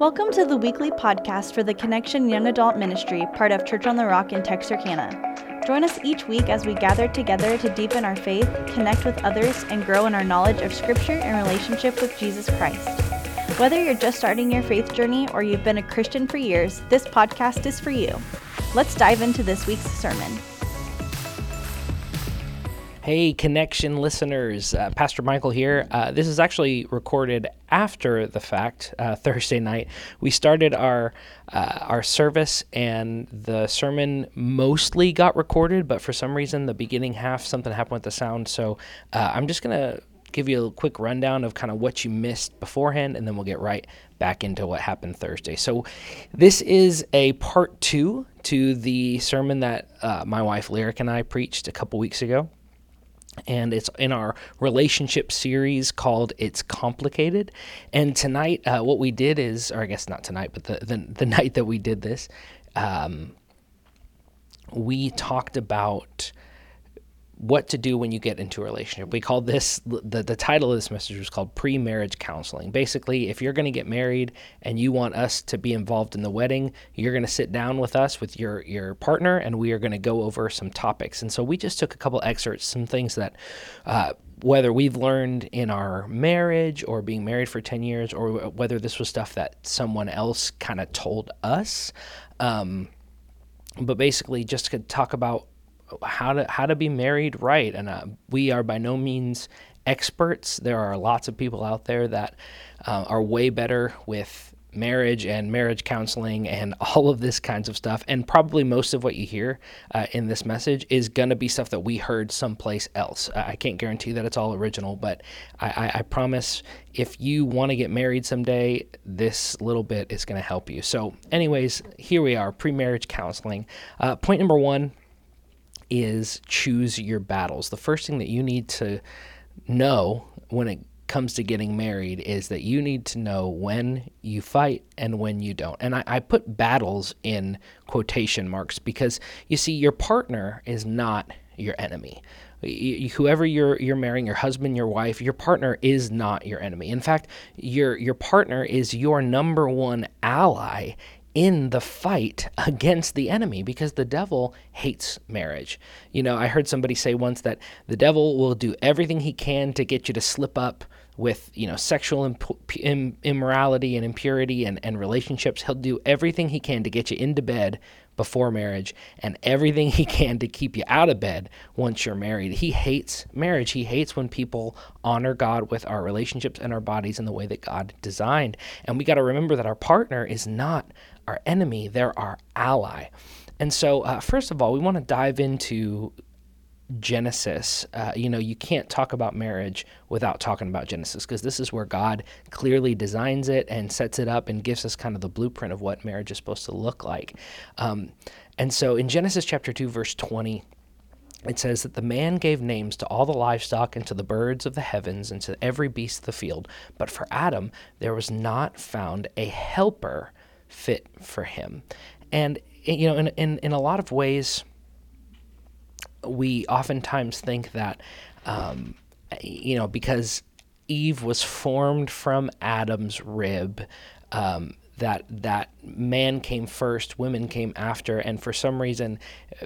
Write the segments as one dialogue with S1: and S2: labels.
S1: Welcome to the weekly podcast for the Connection Young Adult Ministry, part of Church on the Rock in Texarkana. Join us each week as we gather together to deepen our faith, connect with others, and grow in our knowledge of Scripture and relationship with Jesus Christ. Whether you're just starting your faith journey or you've been a Christian for years, this podcast is for you. Let's dive into this week's sermon.
S2: Hey, connection listeners, uh, Pastor Michael here. Uh, this is actually recorded after the fact, uh, Thursday night. We started our uh, our service, and the sermon mostly got recorded, but for some reason, the beginning half something happened with the sound. So uh, I'm just gonna give you a quick rundown of kind of what you missed beforehand, and then we'll get right back into what happened Thursday. So, this is a part two to the sermon that uh, my wife Lyric and I preached a couple weeks ago and it's in our relationship series called "It's Complicated." And tonight, uh, what we did is, or I guess not tonight, but the the, the night that we did this, um, we talked about what to do when you get into a relationship. We call this the the title of this message was called pre-marriage counseling. Basically, if you're going to get married and you want us to be involved in the wedding, you're going to sit down with us with your your partner and we are going to go over some topics. And so we just took a couple excerpts, some things that uh, whether we've learned in our marriage or being married for 10 years or whether this was stuff that someone else kind of told us. Um, but basically, just to talk about how to how to be married right. And uh, we are by no means experts. There are lots of people out there that uh, are way better with marriage and marriage counseling and all of this kinds of stuff. And probably most of what you hear uh, in this message is going to be stuff that we heard someplace else. I can't guarantee that it's all original, but I, I, I promise if you want to get married someday, this little bit is going to help you. So, anyways, here we are pre marriage counseling. Uh, point number one is choose your battles. The first thing that you need to know when it comes to getting married is that you need to know when you fight and when you don't. And I, I put battles in quotation marks because you see, your partner is not your enemy whoever you're you're marrying, your husband, your wife, your partner is not your enemy. In fact, your your partner is your number one ally in the fight against the enemy because the devil hates marriage. You know, I heard somebody say once that the devil will do everything he can to get you to slip up with, you know, sexual imp- Im- immorality and impurity and, and relationships. He'll do everything he can to get you into bed before marriage and everything he can to keep you out of bed once you're married. He hates marriage. He hates when people honor God with our relationships and our bodies in the way that God designed. And we got to remember that our partner is not our enemy, they're our ally. And so, uh, first of all, we want to dive into Genesis. Uh, you know, you can't talk about marriage without talking about Genesis because this is where God clearly designs it and sets it up and gives us kind of the blueprint of what marriage is supposed to look like. Um, and so in Genesis chapter 2, verse 20, it says that the man gave names to all the livestock and to the birds of the heavens and to every beast of the field. But for Adam, there was not found a helper fit for him. And, you know, in, in, in a lot of ways, we oftentimes think that, um, you know, because Eve was formed from Adam's rib, um, that that man came first, women came after, and for some reason,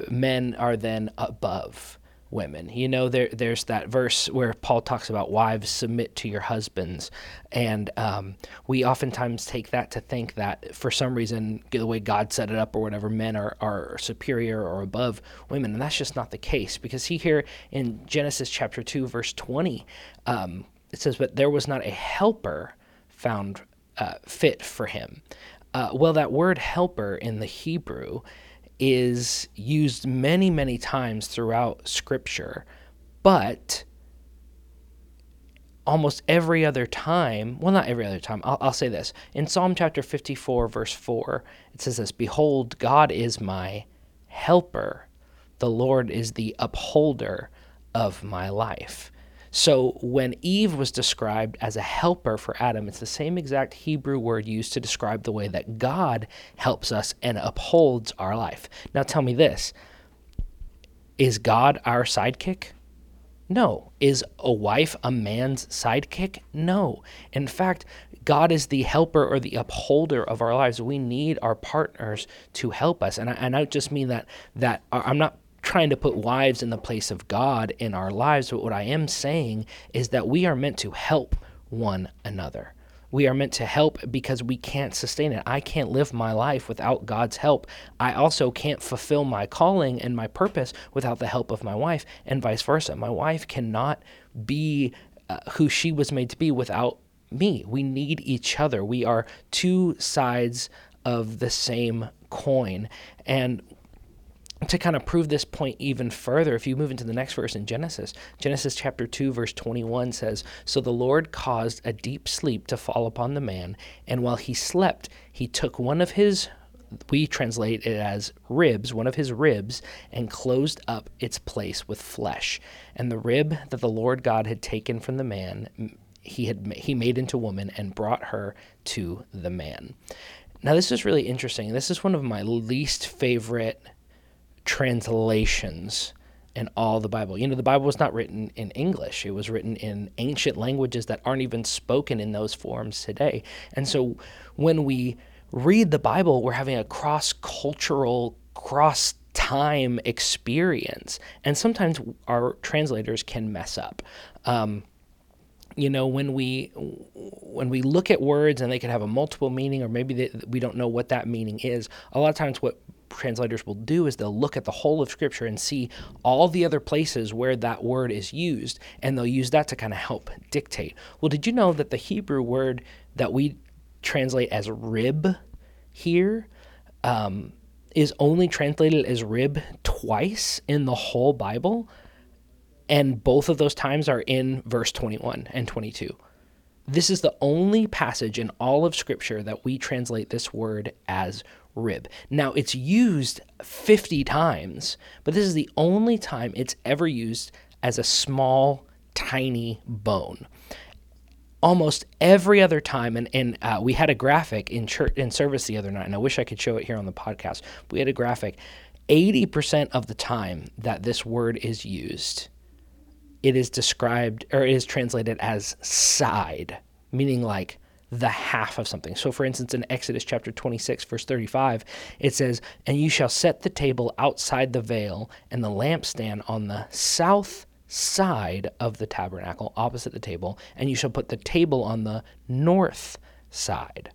S2: men are then above women. You know, there there's that verse where Paul talks about wives submit to your husbands, and um, we oftentimes take that to think that for some reason the way God set it up or whatever, men are are superior or above women, and that's just not the case because he here in Genesis chapter two verse twenty, um, it says, "But there was not a helper found uh, fit for him." Uh, well, that word helper in the Hebrew is used many, many times throughout Scripture, but almost every other time, well, not every other time, I'll, I'll, say this. In Psalm chapter 54, verse 4, it says this Behold, God is my helper, the Lord is the upholder of my life. So when Eve was described as a helper for Adam, it's the same exact Hebrew word used to describe the way that God helps us and upholds our life. Now tell me this is God our sidekick? No. Is a wife a man's sidekick? No. In fact, God is the helper or the upholder of our lives. We need our partners to help us. And I, and I just mean that that I'm not trying to put wives in the place of God in our lives, but what I am saying is that we are meant to help one another. We are meant to help because we can't sustain it. I can't live my life without God's help. I also can't fulfill my calling and my purpose without the help of my wife, and vice versa. My wife cannot be uh, who she was made to be without me. We need each other. We are two sides of the same coin. And to kind of prove this point even further, if you move into the next verse in Genesis, Genesis chapter 2, verse 21 says, So the Lord caused a deep sleep to fall upon the man, and while he slept, he took one of his we translate it as ribs, one of his ribs, and closed up its place with flesh. And the rib that the Lord God had taken from the man, he had he made into woman and brought her to the man. Now this is really interesting. This is one of my least favorite translations in all the Bible. You know, the Bible was not written in English. It was written in ancient languages that aren't even spoken in those forms today. And so when we read the Bible, we're having a cross-cultural, cross time experience. And sometimes our translators can mess up. Um, you know when we when we look at words and they can have a multiple meaning or maybe they, we don't know what that meaning is a lot of times what translators will do is they'll look at the whole of scripture and see all the other places where that word is used and they'll use that to kind of help dictate well did you know that the hebrew word that we translate as rib here um, is only translated as rib twice in the whole bible and both of those times are in verse 21 and 22. This is the only passage in all of Scripture that we translate this word as rib. Now, it's used 50 times, but this is the only time it's ever used as a small, tiny bone. Almost every other time, and, and uh, we had a graphic in church in service the other night, and I wish I could show it here on the podcast. We had a graphic. 80% of the time that this word is used, it is described or it is translated as side, meaning like the half of something. So, for instance, in Exodus chapter 26, verse 35, it says, And you shall set the table outside the veil and the lampstand on the south side of the tabernacle, opposite the table, and you shall put the table on the north side.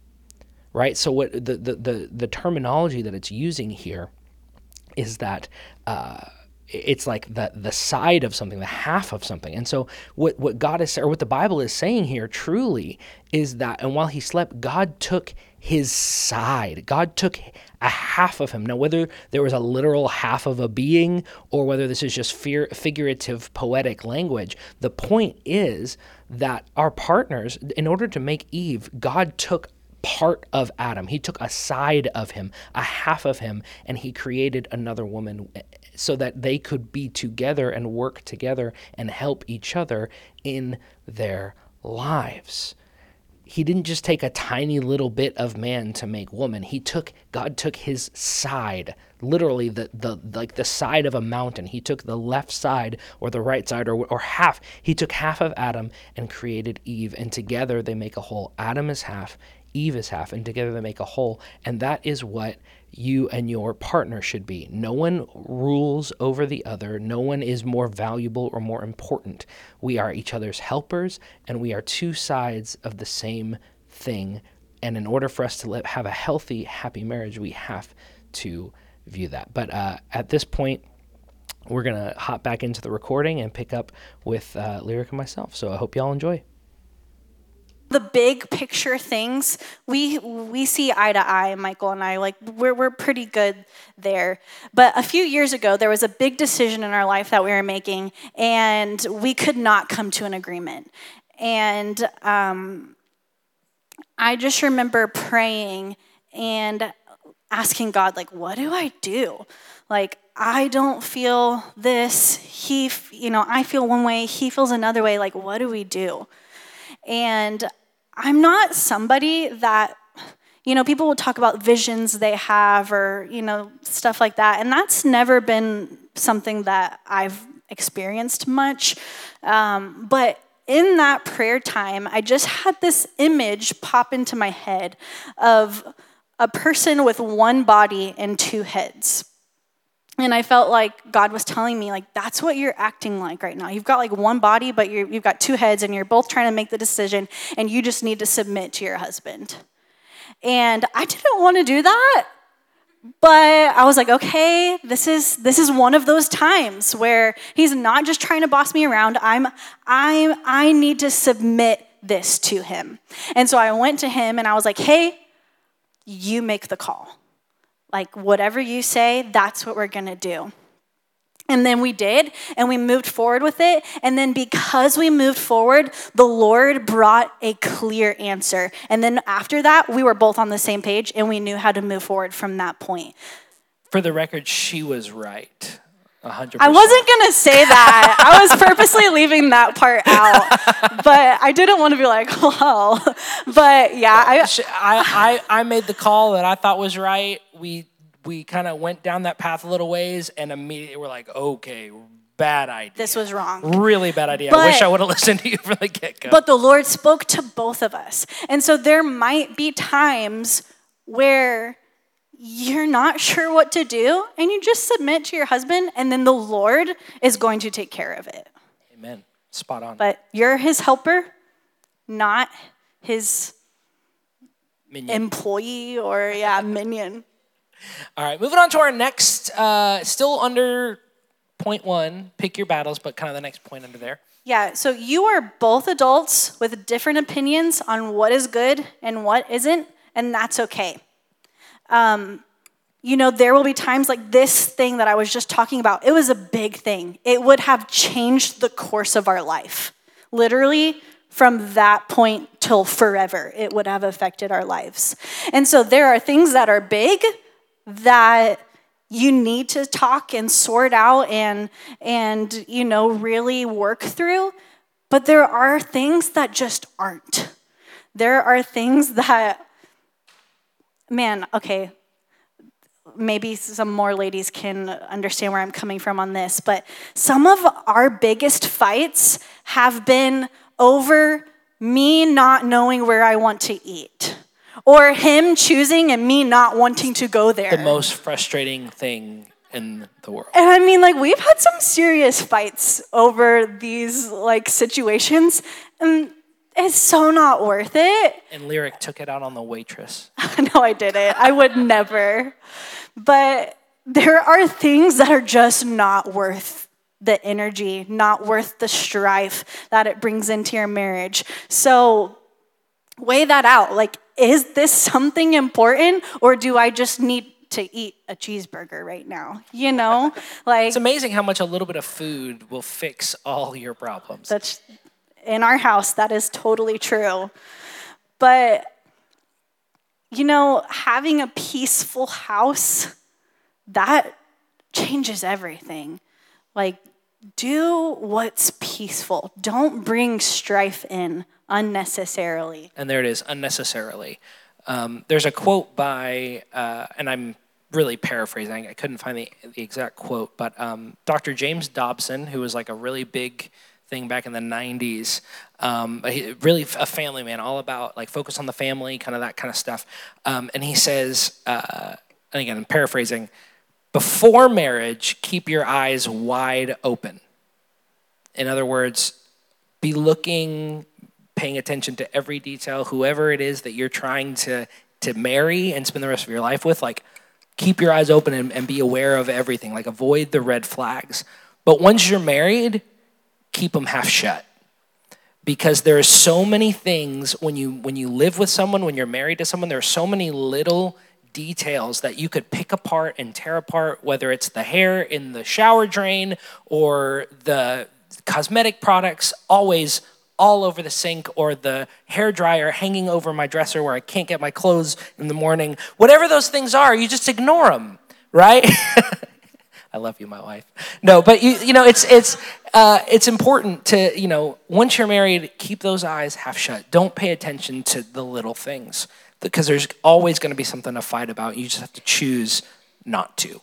S2: Right? So, what the, the, the, the terminology that it's using here is that. Uh, it's like the the side of something, the half of something. And so what what God is or what the Bible is saying here truly is that and while he slept, God took his side. God took a half of him. Now whether there was a literal half of a being or whether this is just fear, figurative poetic language, the point is that our partners in order to make Eve, God took part of Adam. He took a side of him, a half of him, and he created another woman so that they could be together and work together and help each other in their lives. He didn't just take a tiny little bit of man to make woman. He took God took his side, literally the the like the side of a mountain. He took the left side or the right side or or half. He took half of Adam and created Eve and together they make a whole. Adam is half, Eve is half, and together they make a whole. And that is what you and your partner should be. No one rules over the other. No one is more valuable or more important. We are each other's helpers, and we are two sides of the same thing. And in order for us to live, have a healthy, happy marriage, we have to view that. But uh, at this point, we're going to hop back into the recording and pick up with uh, Lyric and myself. So I hope y'all enjoy
S1: the big picture things we we see eye to eye michael and i like we're, we're pretty good there. But a few years ago there was a big decision in our life that we were making and we could not come to an agreement. And um, i just remember praying and asking god like what do i do? Like i don't feel this. He you know i feel one way he feels another way. Like what do we do? And I'm not somebody that, you know, people will talk about visions they have or, you know, stuff like that. And that's never been something that I've experienced much. Um, but in that prayer time, I just had this image pop into my head of a person with one body and two heads. And I felt like God was telling me, like, that's what you're acting like right now. You've got like one body, but you have got two heads, and you're both trying to make the decision, and you just need to submit to your husband. And I didn't want to do that. But I was like, okay, this is this is one of those times where he's not just trying to boss me around. I'm i'm I need to submit this to him. And so I went to him and I was like, hey, you make the call. Like whatever you say, that's what we're gonna do. And then we did, and we moved forward with it. And then because we moved forward, the Lord brought a clear answer. And then after that, we were both on the same page and we knew how to move forward from that point.
S2: For the record, she was right. 100%.
S1: I wasn't going to say that. I was purposely leaving that part out. But I didn't want to be like, well. But yeah, I,
S2: I, I, I made the call that I thought was right. We we kind of went down that path a little ways and immediately we're like, okay, bad idea.
S1: This was wrong.
S2: Really bad idea. But, I wish I would have listened to you from the get go.
S1: But the Lord spoke to both of us. And so there might be times where you're not sure what to do and you just submit to your husband and then the Lord is going to take care of it.
S2: Amen. Spot on.
S1: But you're his helper, not his minion. employee or yeah, minion.
S2: All right, moving on to our next, uh, still under point one, pick your battles, but kind of the next point under there.
S1: Yeah, so you are both adults with different opinions on what is good and what isn't, and that's okay. Um, you know, there will be times like this thing that I was just talking about. It was a big thing. It would have changed the course of our life. Literally, from that point till forever, it would have affected our lives. And so there are things that are big that you need to talk and sort out and and you know really work through but there are things that just aren't. There are things that man okay maybe some more ladies can understand where I'm coming from on this, but some of our biggest fights have been over me not knowing where I want to eat or him choosing and me not wanting to go there.
S2: The most frustrating thing in the world.
S1: And I mean, like, we've had some serious fights over these, like, situations, and it's so not worth it.
S2: And Lyric took it out on the waitress.
S1: no, I didn't. I would never. But there are things that are just not worth the energy, not worth the strife that it brings into your marriage. So weigh that out. Like, is this something important or do I just need to eat a cheeseburger right now? You know? Like
S2: It's amazing how much a little bit of food will fix all your problems.
S1: That's in our house that is totally true. But you know, having a peaceful house that changes everything. Like do what's peaceful. Don't bring strife in unnecessarily.
S2: And there it is, unnecessarily. Um, there's a quote by, uh, and I'm really paraphrasing, I couldn't find the, the exact quote, but um, Dr. James Dobson, who was like a really big thing back in the 90s, um, he, really a family man, all about like focus on the family, kind of that kind of stuff. Um, and he says, uh, and again, I'm paraphrasing, before marriage, keep your eyes wide open. In other words, be looking paying attention to every detail, whoever it is that you're trying to, to marry and spend the rest of your life with, like keep your eyes open and, and be aware of everything. Like avoid the red flags. But once you're married, keep them half shut. Because there are so many things when you when you live with someone, when you're married to someone, there are so many little details that you could pick apart and tear apart, whether it's the hair in the shower drain or the cosmetic products, always all over the sink or the hair dryer hanging over my dresser where I can't get my clothes in the morning. Whatever those things are, you just ignore them, right? I love you, my wife. No, but you, you know, it's it's uh, it's important to you know once you're married, keep those eyes half shut. Don't pay attention to the little things because there's always going to be something to fight about. You just have to choose not to.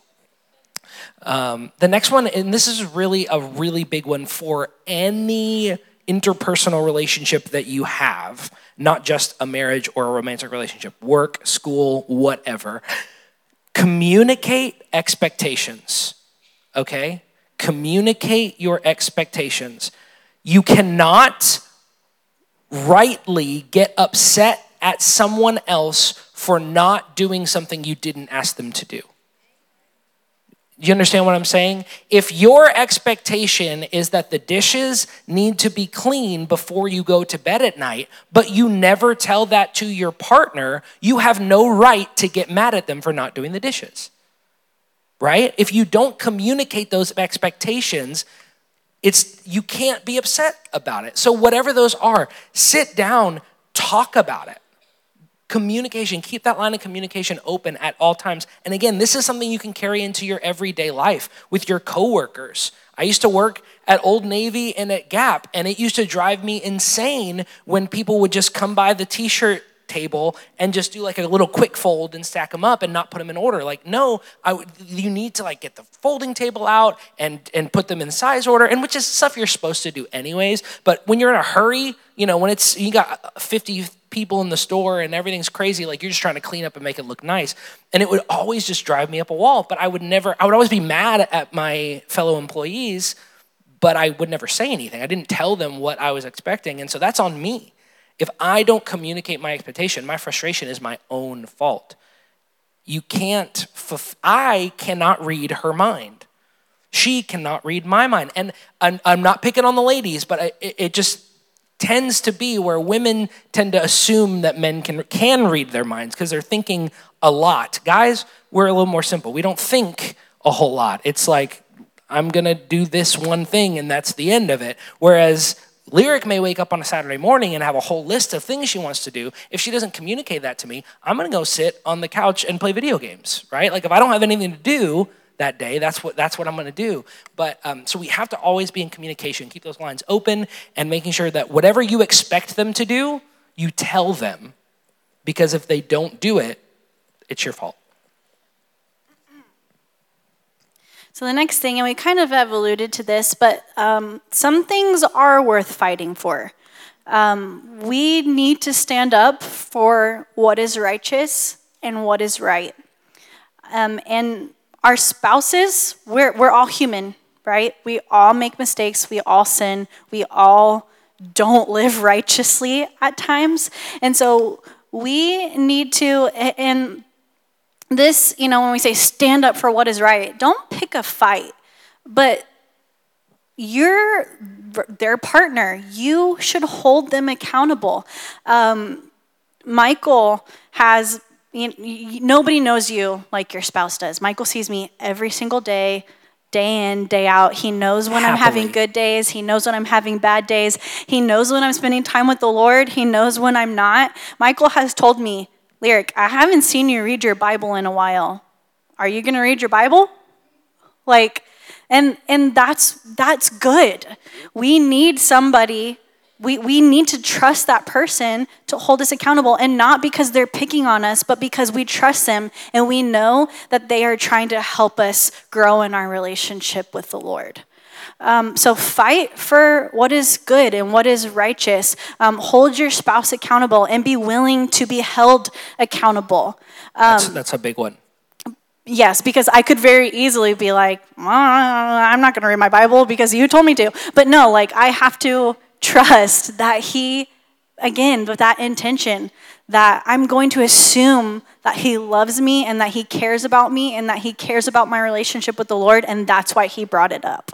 S2: Um, the next one, and this is really a really big one for any interpersonal relationship that you have, not just a marriage or a romantic relationship, work, school, whatever. Communicate expectations, okay? Communicate your expectations. You cannot rightly get upset at someone else for not doing something you didn't ask them to do. You understand what I'm saying? If your expectation is that the dishes need to be clean before you go to bed at night, but you never tell that to your partner, you have no right to get mad at them for not doing the dishes. Right? If you don't communicate those expectations, it's you can't be upset about it. So whatever those are, sit down, talk about it communication. Keep that line of communication open at all times. And again this is something you can carry into your everyday life with your coworkers. I used to work at old navy and at gap and it used to drive me insane when people would just come by the t-shirt table and just do like a little quick fold and stack them up and not put them in order. Like no I, you need to like get the folding table out and and put them in size order and which is stuff you're supposed to do anyways. But when you're in a hurry you know when it's you got 50 people in the store and everything's crazy like you're just trying to clean up and make it look nice. And it would always just drive me up a wall but i would never i would always be mad at my fellow employees but i would never say anything. I didn't tell them what i was expecting and so that's on me. If i don't communicate my expectation my frustration is my own fault. You can't i cannot read her mind. She cannot read my mind. And i'm, I'm not picking on the ladies but it, it just tends to be where women tend to assume that men can can read their minds because they're thinking a lot. Guys, we're a little more simple. We don't think a whole lot. It's like I'm going to do this one thing and that's the end of it. Whereas Lyric may wake up on a Saturday morning and have a whole list of things she wants to do. If she doesn't communicate that to me, I'm going to go sit on the couch and play video games, right? Like if I don't have anything to do, that day. That's what that's what I'm going to do. But um, so we have to always be in communication, keep those lines open, and making sure that whatever you expect them to do, you tell them, because if they don't do it, it's your fault.
S1: So the next thing, and we kind of have alluded to this, but um, some things are worth fighting for. Um, we need to stand up for what is righteous and what is right. Um, and our spouses, we're, we're all human, right? We all make mistakes, we all sin, we all don't live righteously at times. And so we need to, and this, you know, when we say stand up for what is right, don't pick a fight, but you're their partner. You should hold them accountable. Um, Michael has you, you, nobody knows you like your spouse does. Michael sees me every single day, day in, day out. He knows when Happily. I'm having good days. He knows when I'm having bad days. He knows when I'm spending time with the Lord. He knows when I'm not. Michael has told me, Lyric, I haven't seen you read your Bible in a while. Are you going to read your Bible? Like, and and that's that's good. We need somebody we, we need to trust that person to hold us accountable and not because they're picking on us, but because we trust them and we know that they are trying to help us grow in our relationship with the Lord. Um, so fight for what is good and what is righteous. Um, hold your spouse accountable and be willing to be held accountable.
S2: Um, that's, that's a big one.
S1: Yes, because I could very easily be like, I'm not going to read my Bible because you told me to. But no, like I have to trust that He, again, with that intention, that I'm going to assume that He loves me and that He cares about me and that He cares about my relationship with the Lord, and that's why He brought it up.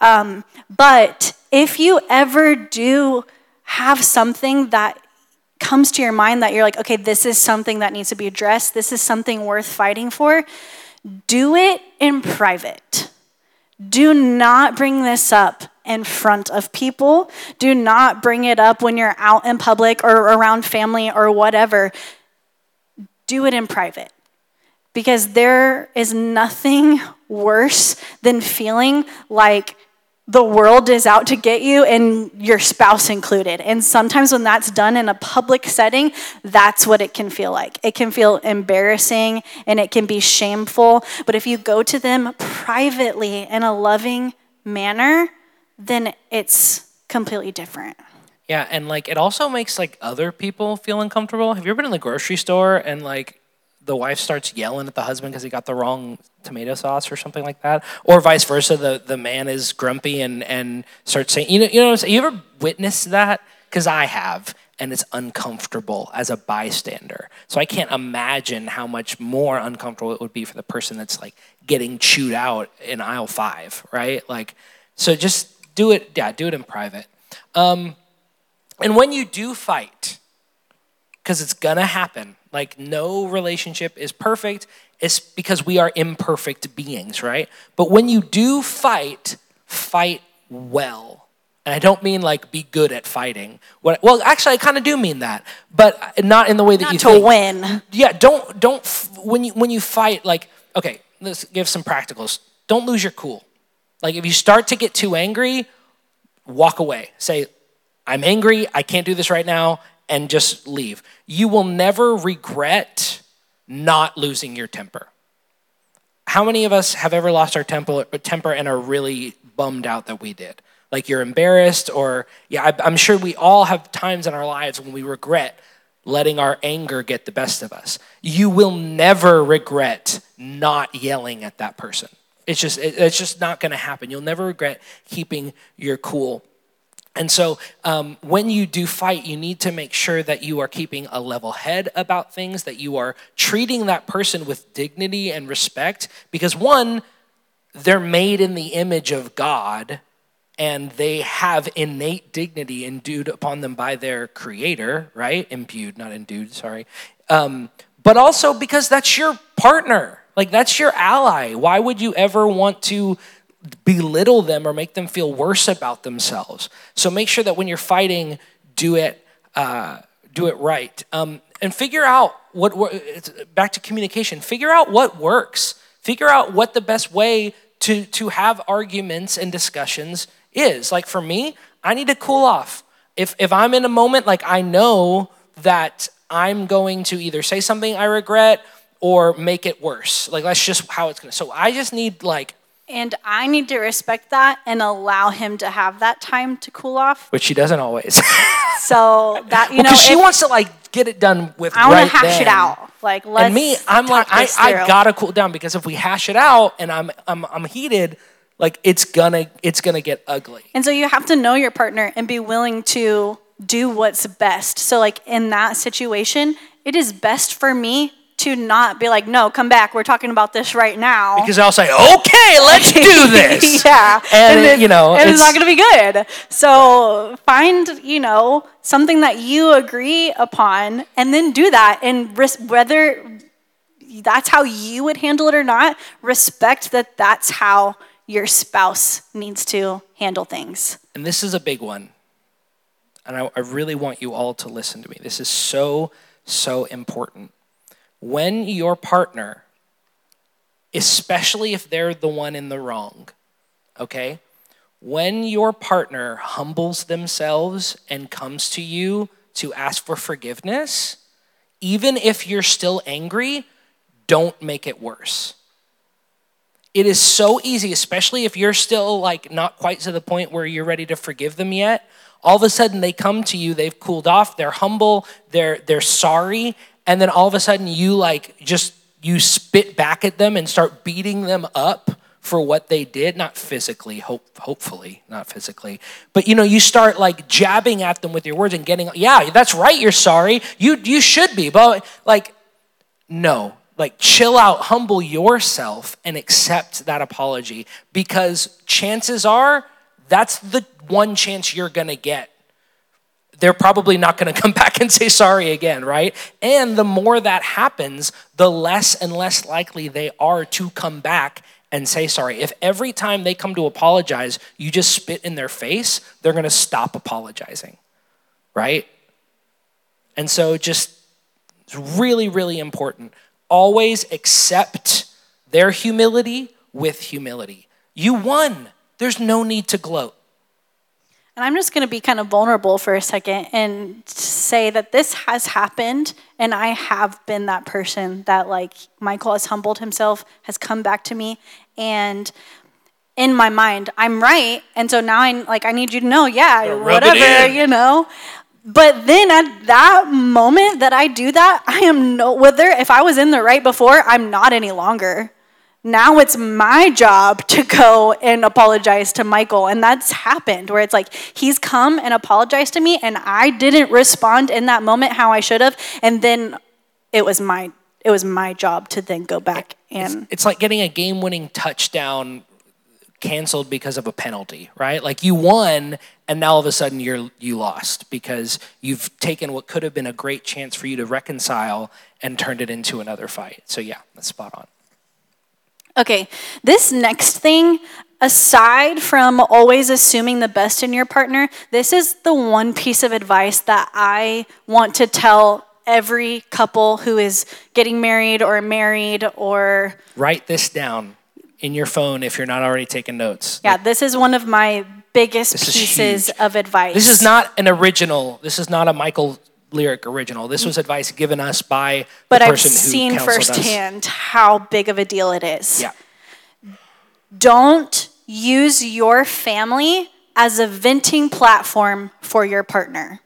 S1: Um, but if you ever do have something that comes to your mind that you're like, okay, this is something that needs to be addressed, this is something worth fighting for, do it in private. Do not bring this up in front of people. Do not bring it up when you're out in public or around family or whatever. Do it in private. Because there is nothing worse than feeling like the world is out to get you and your spouse included. And sometimes when that's done in a public setting, that's what it can feel like. It can feel embarrassing and it can be shameful. But if you go to them privately in a loving manner, then it's completely different.
S2: Yeah, and like it also makes like other people feel uncomfortable. Have you ever been in the grocery store and like the wife starts yelling at the husband because he got the wrong tomato sauce or something like that, or vice versa. The the man is grumpy and and starts saying, you know, you know, you ever witnessed that? Because I have, and it's uncomfortable as a bystander. So I can't imagine how much more uncomfortable it would be for the person that's like getting chewed out in aisle five, right? Like, so just do it. Yeah, do it in private. Um, and when you do fight, because it's gonna happen like, no relationship is perfect. It's because we are imperfect beings, right? But when you do fight, fight well. And I don't mean like be good at fighting. What, well, actually, I kind of do mean that, but not in the way that
S1: not
S2: you
S1: to
S2: think.
S1: win.
S2: Yeah, don't don't when you when you fight like okay. Let's give some practicals. Don't lose your cool. Like if you start to get too angry, walk away. Say, I'm angry. I can't do this right now and just leave. You will never regret not losing your temper. How many of us have ever lost our temper, and are really bummed out that we did? Like you're embarrassed, or yeah, I'm sure we all have times in our lives when we regret letting our anger get the best of us. You will never regret not yelling at that person. It's just it's just not going to happen. You'll never regret keeping your cool. And so, um, when you do fight, you need to make sure that you are keeping a level head about things, that you are treating that person with dignity and respect, because one, they're made in the image of God and they have innate dignity endued upon them by their creator, right? Imbued, not endued, sorry. Um, but also because that's your partner, like that's your ally. Why would you ever want to belittle them or make them feel worse about themselves. So make sure that when you're fighting, do it, uh, do it right. Um, and figure out what, back to communication, figure out what works. Figure out what the best way to, to have arguments and discussions is. Like for me, I need to cool off. If, if I'm in a moment, like I know that I'm going to either say something I regret or make it worse. Like that's just how it's gonna. So I just need like
S1: and I need to respect that and allow him to have that time to cool off.
S2: Which he doesn't always.
S1: so that you
S2: well,
S1: know,
S2: she wants to like get it done with.
S1: I want
S2: right
S1: to hash
S2: then.
S1: it out. Like let's.
S2: And me, I'm like, I, I gotta cool down because if we hash it out and I'm I'm I'm heated, like it's gonna it's gonna get ugly.
S1: And so you have to know your partner and be willing to do what's best. So like in that situation, it is best for me to not be like, no, come back. We're talking about this right now.
S2: Because I'll say, okay, let's do this.
S1: yeah.
S2: And, and uh, it, you know,
S1: and it's, it's, not going to be good. So find, you know, something that you agree upon and then do that. And res- whether that's how you would handle it or not, respect that that's how your spouse needs to handle things.
S2: And this is a big one. And I, I really want you all to listen to me. This is so, so important when your partner, especially if they're the one in the wrong, okay? When your partner humbles themselves and comes to you to ask for forgiveness, even if you're still angry, don't make it worse. It is so easy, especially if you're still like not quite to the point where you're ready to forgive them yet. All of a sudden they come to you, they've cooled off, they're humble, they're they're sorry, and then all of a sudden you like just you spit back at them and start beating them up for what they did. Not physically hope hopefully not physically. But you know you start like jabbing at them with your words and getting yeah that's right you're sorry. You you should be. But like no. Like chill out humble yourself and accept that apology. Because chances are that's the one chance you're going to get they're probably not going to come back and say sorry again, right? And the more that happens, the less and less likely they are to come back and say sorry. If every time they come to apologize, you just spit in their face, they're going to stop apologizing, right? And so just it's really, really important. Always accept their humility with humility. You won. there's no need to gloat.
S1: And I'm just going to be kind of vulnerable for a second and say that this has happened, and I have been that person that, like, Michael has humbled himself, has come back to me, and in my mind, I'm right, and so now I'm like I need you to know, yeah, whatever, you know. But then at that moment that I do that, I am no whether if I was in the right before, I'm not any longer. Now it's my job to go and apologize to Michael. And that's happened where it's like he's come and apologized to me and I didn't respond in that moment how I should have. And then it was my it was my job to then go back and
S2: it's, it's like getting a game-winning touchdown canceled because of a penalty, right? Like you won and now all of a sudden you're you lost because you've taken what could have been a great chance for you to reconcile and turned it into another fight. So yeah, that's spot on.
S1: Okay, this next thing, aside from always assuming the best in your partner, this is the one piece of advice that I want to tell every couple who is getting married or married or.
S2: Write this down in your phone if you're not already taking notes.
S1: Yeah, like, this is one of my biggest pieces of advice.
S2: This is not an original, this is not a Michael lyric original. This was advice given us by
S1: but
S2: the
S1: person I've seen firsthand
S2: us.
S1: how big of a deal it is.
S2: Yeah.
S1: Don't use your family as a venting platform for your partner.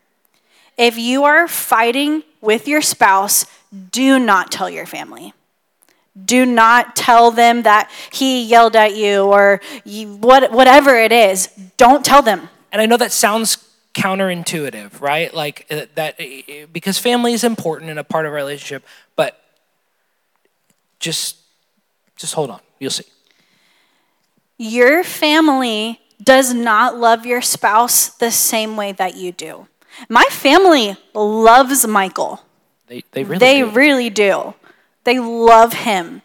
S1: If you are fighting with your spouse, do not tell your family. Do not tell them that he yelled at you or you, what, whatever it is. Don't tell them.
S2: And I know that sounds counterintuitive, right? Like uh, that, uh, because family is important and a part of our relationship, but just, just hold on. You'll see.
S1: Your family does not love your spouse the same way that you do. My family loves Michael.
S2: They, they really
S1: they
S2: do.
S1: really do. They love him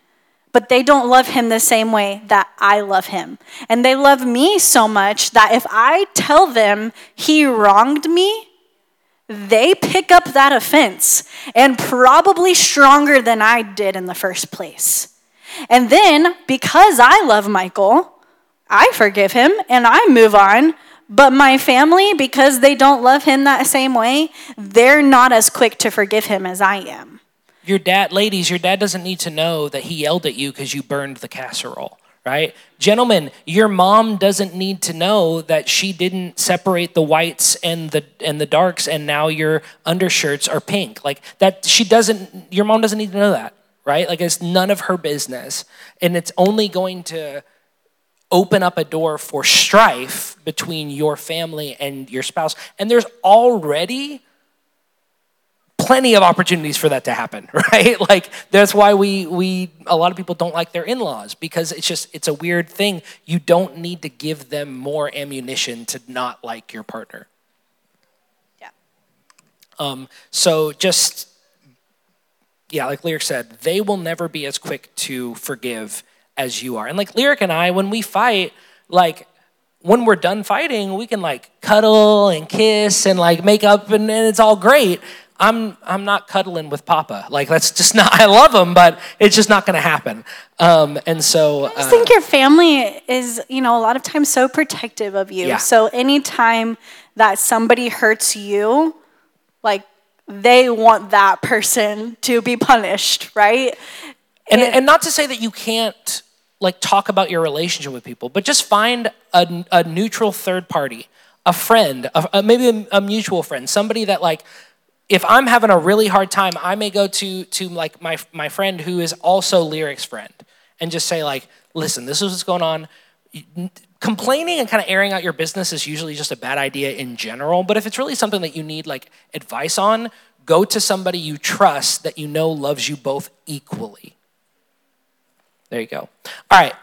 S1: but they don't love him the same way that I love him. And they love me so much that if I tell them he wronged me, they pick up that offense and probably stronger than I did in the first place. And then because I love Michael, I forgive him and I move on. But my family, because they don't love him that same way, they're not as quick to forgive him as I am.
S2: Your dad, ladies, your dad doesn't need to know that he yelled at you because you burned the casserole, right? Gentlemen, your mom doesn't need to know that she didn't separate the whites and the and the darks and now your undershirts are pink. Like that she doesn't your mom doesn't need to know that, right? Like it's none of her business. And it's only going to open up a door for strife between your family and your spouse. And there's already plenty of opportunities for that to happen, right? Like that's why we we a lot of people don't like their in-laws because it's just it's a weird thing. You don't need to give them more ammunition to not like your partner.
S1: Yeah.
S2: Um, so just yeah, like Lyric said, they will never be as quick to forgive as you are. And like Lyric and I, when we fight, like when we're done fighting, we can like cuddle and kiss and like make up and, and it's all great. I'm I'm not cuddling with Papa. Like that's just not. I love him, but it's just not going to happen. Um, and so
S1: I just uh, think your family is, you know, a lot of times so protective of you.
S2: Yeah.
S1: So anytime that somebody hurts you, like they want that person to be punished, right?
S2: And and, and not to say that you can't like talk about your relationship with people, but just find a, a neutral third party, a friend, a, a, maybe a, a mutual friend, somebody that like if I'm having a really hard time, I may go to to like my my friend who is also Lyric's friend and just say like, listen, this is what's going on. Complaining and kind of airing out your business is usually just a bad idea in general. But if it's really something that you need like advice on, go to somebody you trust that you know loves you both equally. There you go. All right.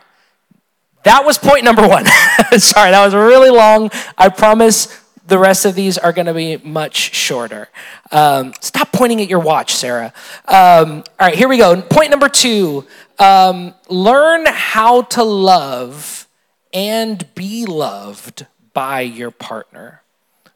S2: That was point number one. Sorry, that was really long. I promise the rest of these are going to be much shorter. Um, stop pointing at your watch, Sarah. Um, all right, here we go. Point number two um, learn how to love and be loved by your partner.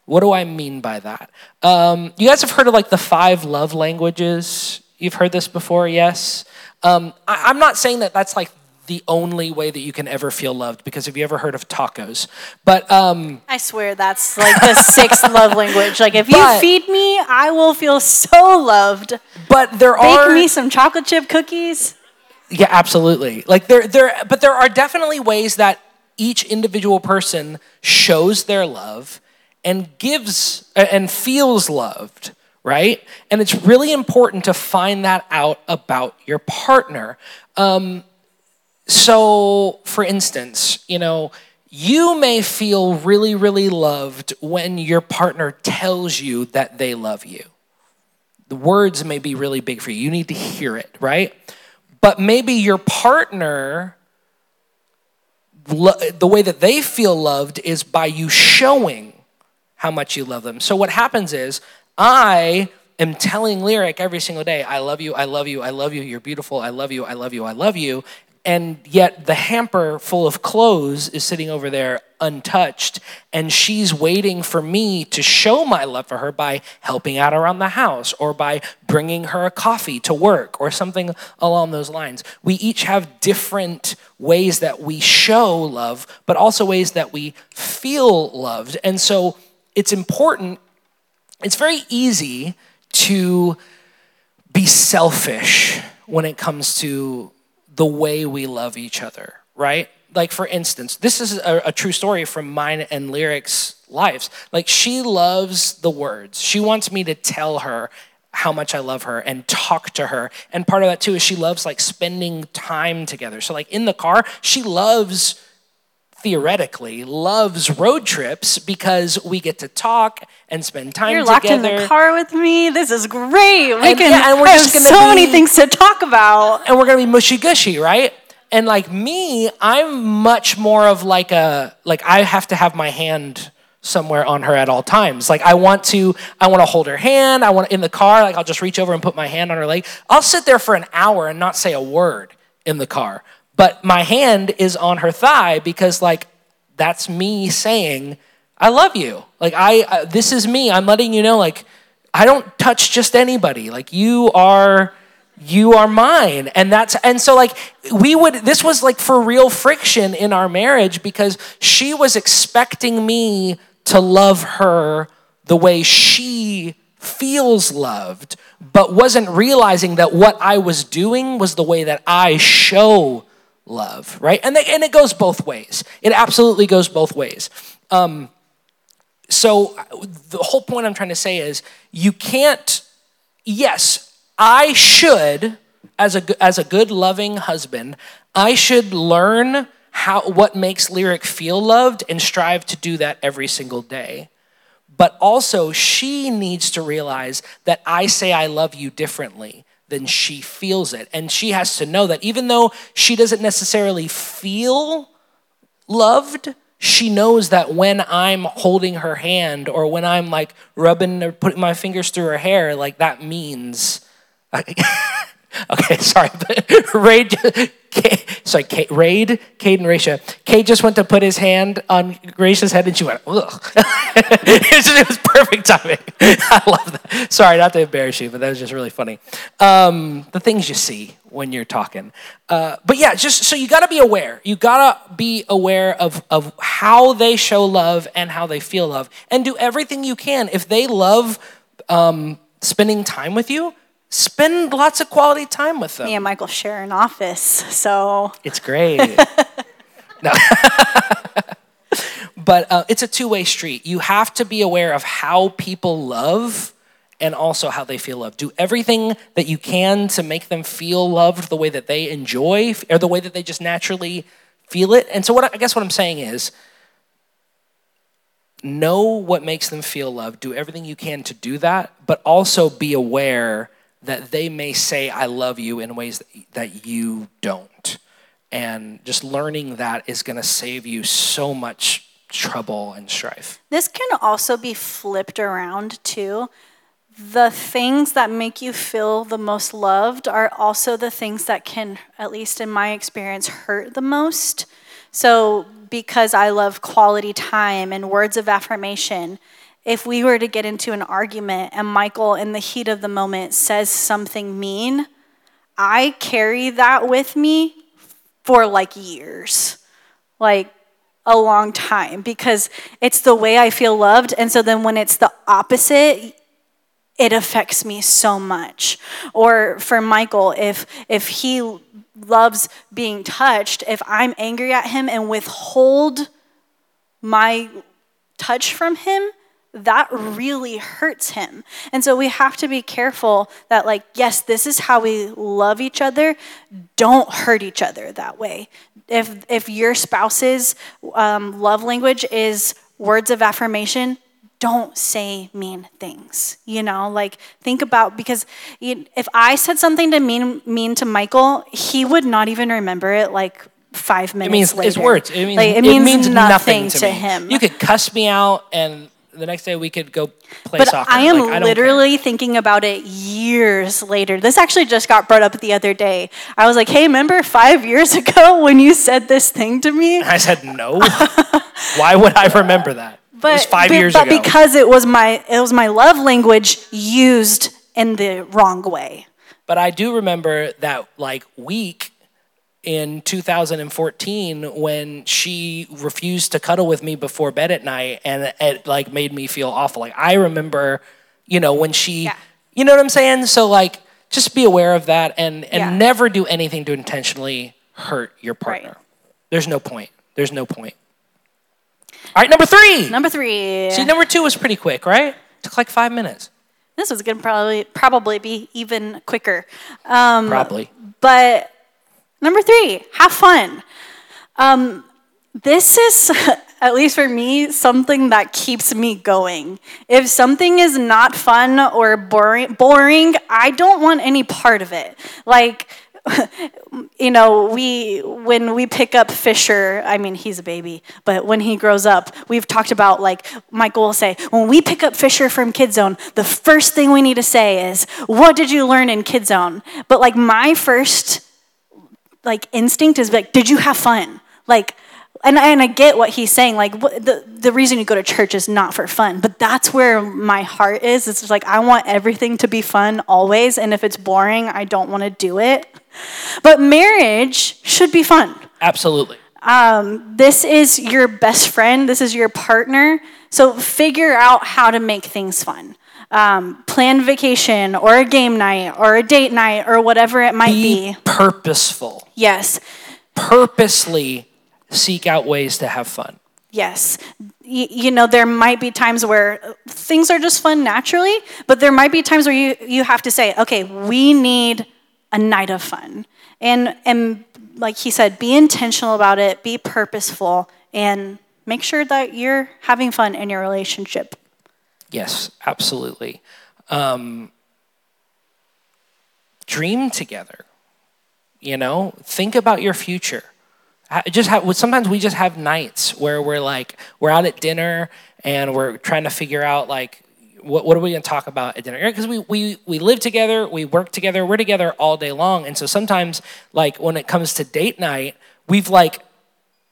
S2: What do I mean by that? Um, you guys have heard of like the five love languages? You've heard this before, yes? Um, I, I'm not saying that that's like the only way that you can ever feel loved because have you ever heard of tacos? But um,
S1: I swear that's like the sixth love language. Like if
S2: But-
S1: you feed me, I will feel so loved.
S2: but there
S1: Bake
S2: are
S1: me some chocolate chip cookies.
S2: Yeah, absolutely. Like there there but there are definitely ways that each individual person shows their love and gives and feels loved, right? And it's really important to find that out about your partner. Um, so, for instance, you know, you may feel really, really loved when your partner tells you that they love you. The words may be really big for you. You need to hear it, right? But maybe your partner, the way that they feel loved is by you showing how much you love them. So what happens is, I am telling Lyric every single day, I love you, I love you, I love you, you're beautiful, I love you, I love you, I love you. And yet the hamper full of clothes is sitting over there untouched. And she's waiting for me to show my love for her by helping out around the house or by bringing her a coffee to work or something along those lines. We each have different ways that we show love, but also ways that we feel loved. And so it's important, it's very easy to be selfish when it comes to the way we love each other, right? Like, for instance, this is a, a, true story from mine and Lyric's lives. Like, she loves the words. She wants me to tell her how much I love her and talk to her. And part of that, too, is she loves like spending time together. So, like, in the car, she loves theoretically loves road trips because we get to talk and spend time
S1: You're
S2: together.
S1: locked in the car with me. This is great. We
S2: And-
S1: can
S2: yeah, and we're
S1: have
S2: just gonna
S1: so many things to talk about.
S2: and we're gonna be mushy gushy, right? And like me, I'm much more of like a like I have to have my hand somewhere on her at all times. Like I want to, I want to hold her hand. I want in the car, like I'll just reach over and put my hand on her leg. I'll sit there for an hour and not say a word in the car, but my hand is on her thigh because like that's me saying I love you. Like I, this is me. I'm letting you know like I don't touch just anybody. Like you are you are mine and that's and so like we would this was like for real friction in our marriage because she was expecting me to love her the way she feels loved but wasn't realizing that what I was doing was the way that I show love right? And they, and it goes both ways. It absolutely goes both ways. Um, so the whole point I'm trying to say is you can't yes I should, as a, as a good loving husband, I should learn how, what makes Lyric feel loved and strive to do that every single day. But also, she needs to realize that I say I love you differently than she feels it. And she has to know that even though she doesn't necessarily feel loved, she knows that when I'm holding her hand or when I'm like rubbing or putting my fingers through her hair, like that means okay, sorry, Raid, Kate, sorry, Kate, Raid, Kate and Raisha. Kate just went to put his hand on Gracia's head and she went, ugh. it, it was perfect timing. I love that. Sorry, not to embarrass you, but that was just really funny. Um, the things you see when you're talking. Uh, but yeah, just so you gotta be aware. You gotta be aware of, of how they show love and how they feel love and do everything you can. If they love um, spending time with you, spend lots of quality time with them.
S1: Me and Michael share an office, so
S2: It's great. no. but uh, it's a two way street. You have to be aware of how people love and also how they feel loved. Do everything that you can to make them feel loved the way that they enjoy or the way that they just naturally feel it. And so, what I I guess what I'm saying is, know what makes them feel loved. Do everything you can to do that, but also be aware that they may say, I love you in ways that, you don't. And just learning that is going to save you so much trouble and strife.
S1: this can also be flipped around too. The things that make you feel the most loved are also the things that can, at least in my experience, hurt the most. So, because I love quality time and words of affirmation, if we were to get into an argument and Michael, in the heat of the moment, says something mean, I carry that with me for like years, like a long time, because it's the way I feel loved. And so then when it's the opposite, it affects me so much. Or for Michael, if if he loves being touched, if I'm angry at him and withhold my touch from him, that really hurts him. And so we have to be careful that, like, yes, this is how we love each other. Don't hurt each other that way. If, if your spouse's um, love language is words of affirmation, don't say mean things. You know, like, think about because if I said something to mean, mean to Michael, he would not even remember it like five minutes
S2: it means
S1: later.
S2: It's words. It means,
S1: like, it,
S2: it
S1: means,
S2: means
S1: nothing,
S2: nothing to,
S1: to him.
S2: You could cuss me out and the next day we could go play
S1: but
S2: soccer.
S1: I am
S2: Like, I
S1: literally thinking about it years later. This actually just got brought up the other day. I was like, hey, remember five years ago when you said this thing to me?
S2: care. I said no. Why would I remember that?
S1: But,
S2: it was five
S1: but,
S2: years
S1: but
S2: ago.
S1: because it was my it was my love language used in the wrong way.
S2: But I do remember that like week in 2014 when she refused to cuddle with me before bed at night and it like made me feel awful. Like I remember, you know, when she
S1: Yeah.
S2: you know what I'm saying? So like just be aware of that and and
S1: Yeah.
S2: never do anything to intentionally hurt your partner.
S1: Right.
S2: There's no point. There's no point. All right, number 3.
S1: Number three.
S2: See, number 2 was pretty quick, right? Took like 5 minutes.
S1: this was gonna probably probably be even quicker. Um,
S2: Probably.
S1: But number three, have fun. Um, this is, at least for me, something that keeps me going. If something is not fun or boring, boring, I don't want any part of it. Like, you know, we when we pick up Fisher, I mean he's a baby, but when he grows up, we've talked about like Michael will say, when we pick up Fisher from Kid Zone, the first thing we need to say is, "What did you learn in Kid Zone?" But like my first like instinct is like, "Did you have fun?" Like and, and I get what he's saying. Like what, the the reason you go to church is not for fun, but that's where my heart is. It's just like I want everything to be fun always, and if it's boring, I don't want to do it. But marriage should be fun.
S2: Absolutely.
S1: Um, this is your best friend. This is your partner. So figure out how to make things fun. Um, plan vacation or a game night or a date night or whatever it might
S2: Be
S1: be.
S2: purposeful.
S1: Yes.
S2: purposely seek out ways to have fun.
S1: Yes. Y- you know, there might be times where things are just fun naturally, but there might be times where you, you have to say, okay, we need a night of fun. And, and like he said, be intentional about it, be purposeful, and make sure that you're having fun in your relationship.
S2: Yes, absolutely. Um, dream together. You know, think about your future. Just have, sometimes we just have nights where we're like we're out at dinner and we're trying to figure out like what, what are we going to talk about at dinner? Because we, we we live together, we work together, we're together all day long, and so sometimes like when it comes to date night, we've like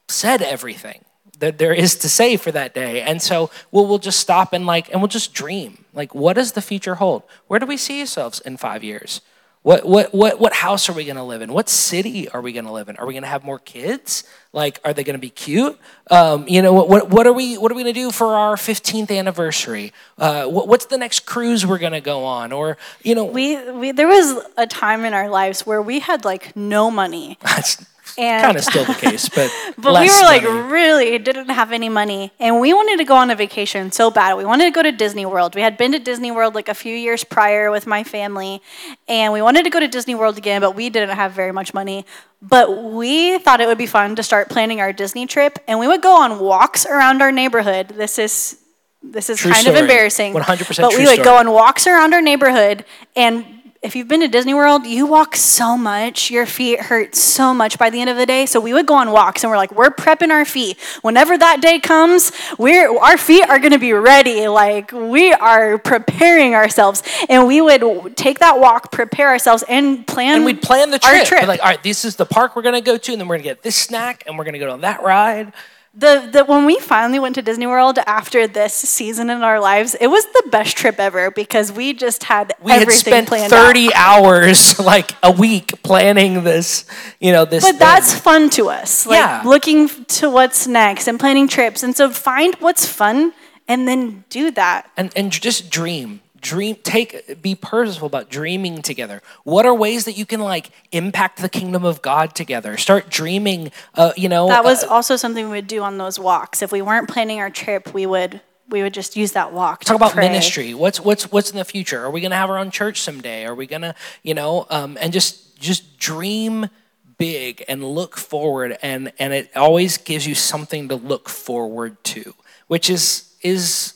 S2: said everything that there is to say for that day. And so we'll, we'll just stop and like, and we'll just dream. Like, what does the future hold? Where do we see ourselves in five years? What, what, what, what house are we going to live in? What city are we going to live in? Are we going to have more kids? Like, are they going to be cute? Um, you know, what, what, what are we, what are we going to do for our 15th anniversary? Uh, what, what's the next cruise we're going to go on? Or, you know,
S1: We, we, there was a time in our lives where we had like no money. And-
S2: kind of still the case, but,
S1: But we were like
S2: money.
S1: really didn't have any money, and we wanted to go on a vacation so bad. We wanted to go to Disney World. We had been to Disney World like a few years prior with my family, and we wanted to go to Disney World again, but we didn't have very much money. But we thought it would be fun to start planning our Disney trip, and we would go on walks around our neighborhood. This is this is
S2: True
S1: kind of embarrassing.
S2: 100%
S1: But we would go on walks around our neighborhood and if you've been to Disney World, you walk so much, your feet hurt so much by the end of the day. So we would go on walks and we're like, we're prepping our feet. Whenever that day comes, we're our feet are gonna be ready. Like we are preparing ourselves. And we would take that walk, prepare ourselves, and plan
S2: and we'd plan the trip.
S1: trip.
S2: Like, all right, this is the park we're gonna go to, and then we're gonna get this snack, and we're gonna go on that ride.
S1: The, the when we finally went to Disney World after this season in our lives, it was the best trip ever because we just had
S2: We had
S1: everything
S2: spent
S1: planned
S2: 30
S1: out.
S2: hours, like a week, planning this, you know, this.
S1: But
S2: thing.
S1: that's fun to us. Like
S2: Yeah.
S1: looking to what's next and planning trips. And so find what's fun and then do that.
S2: and and just dream dream take be purposeful about dreaming together what are ways that you can like impact the kingdom of god together start dreaming uh, you know
S1: That was
S2: uh,
S1: also something we would do on those walks. If we weren't planning our trip, we would we would just use that walk.
S2: talk about
S1: pray.
S2: ministry what's what's what's in the future are we going to have our own church someday are we going to you know um, and just just dream big and look forward and and it always gives you something to look forward to which is is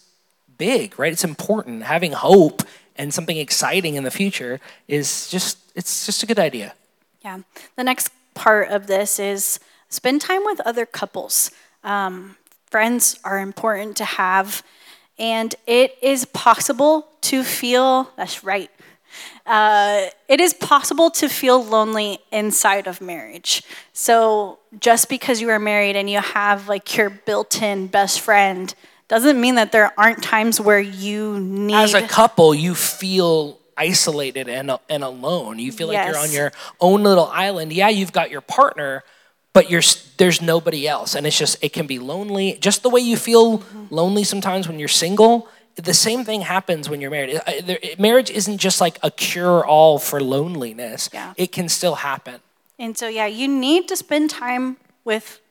S2: big right it's important having hope and something exciting in the future is just it's just a good idea
S1: Yeah. The next part of this is spend time with other couples. Um, friends are important to have, and it is possible to feel that's right. Uh, it is possible to feel lonely inside of marriage. So just because you are married and you have like your built-in best friend doesn't mean that there aren't times where you need
S2: as a couple, you feel isolated and, and alone. You feel like you're on your own little island. Yeah, you've got your partner, but you're there's nobody else, and it's just it can be lonely. Just the way you feel lonely sometimes when you're single. The same thing happens when you're married. It- it- Marriage isn't just like a cure all for loneliness.
S1: Yeah.
S2: It can still happen.
S1: And so, yeah, you need to spend time with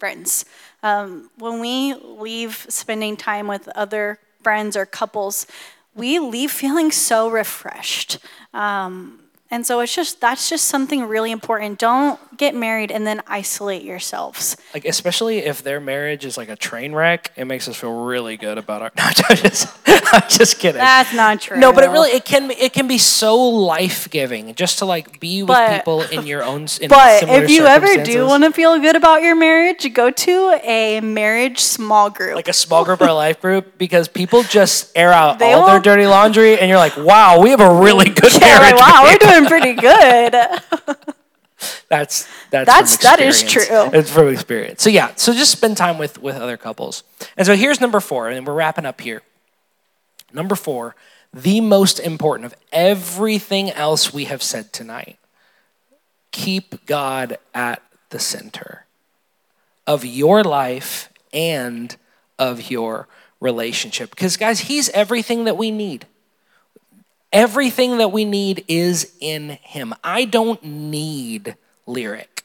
S1: friends. Um, when we leave spending time with other friends or couples, we leave feeling so refreshed. Um, and so it's just that's just something really important. Don't get married and then isolate yourselves.
S2: Like especially if their marriage is like a train wreck, it makes us feel really good about our. No, I'm just, I'm just kidding.
S1: That's not true.
S2: No, but it really it can it can be so life giving just to like be with
S1: But-
S2: people in your own. In
S1: But if you ever do want to feel good about your marriage, go to a marriage small group.
S2: like a small group or a life group because people just air out
S1: They
S2: all their dirty laundry and you're like, wow, we have a really good
S1: yeah,
S2: marriage.
S1: like, wow, we're doing pretty good.
S2: That's that's
S1: That's- that is true.
S2: It's from experience. So yeah, so just spend time with with other couples. And so here's number four, and we're wrapping up here. Number four, the most important of everything else we have said tonight. Keep God at the center of your life and of your relationship. Because guys, He's everything that we need. Everything that we need is in him. I don't need Lyric.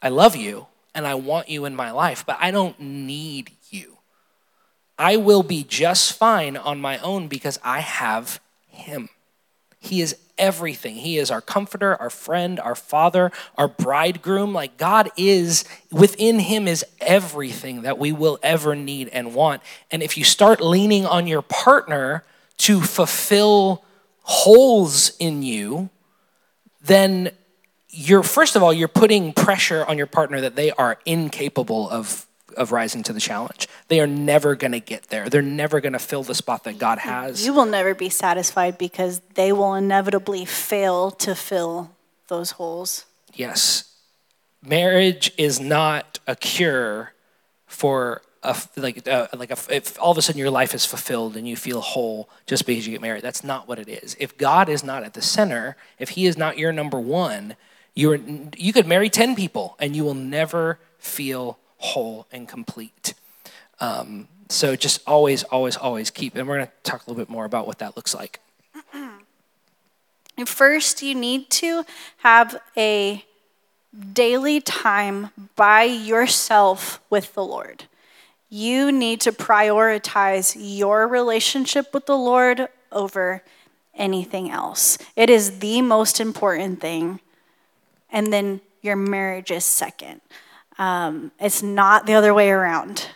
S2: I love you and I want you in my life, but I don't need you. I will be just fine on my own because I have him. He is everything. He is our comforter, our friend, our father, our bridegroom. Like God is, within Him is everything that we will ever need and want. And if you start leaning on your partner to fulfill holes in you, then you're, first of all, you're putting pressure on your partner that they are incapable of. Of rising to the challenge. They are never going to get there. They're never going to fill the spot that God has.
S1: You will never be satisfied because they will inevitably fail to fill those holes.
S2: Yes. Marriage is not a cure for a, like uh, like a, if all of a sudden your life is fulfilled and you feel whole just because you get married. That's not what it is. If God is not at the center, if He is not your number one, you're you could marry ten people and you will never feel whole and complete. Um, so just always, always, always keep. And we're going to talk a little bit more about what that looks like.
S1: First, you need to have a daily time by yourself with the Lord. You need to prioritize your relationship with the Lord over anything else. It is the most important thing. And then your marriage is second. Um, it's not the other way around.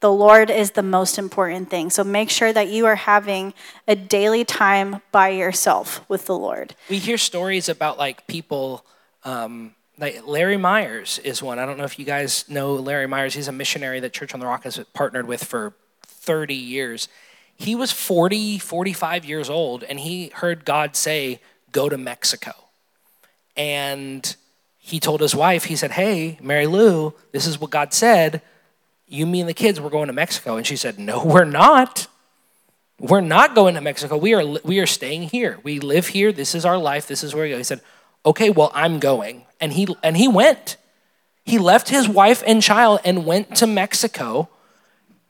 S1: The Lord is the most important thing. So make sure that you are having a daily time by yourself with the Lord.
S2: we hear stories about like people um, like larry myers is one i don't know if you guys know larry myers he's a missionary that church on the rock has partnered with for 30 years he was 40 45 years old and he heard god say go to mexico and he told his wife he said hey mary lou this is what god said You, me, and the kids, we're going to Mexico. And she said, No, we're not. We're not going to Mexico. We are, we are staying here. We live here. This is our life. This is where we go. He said, Okay, well, I'm going. And he, and he went. He left his wife and child and went to Mexico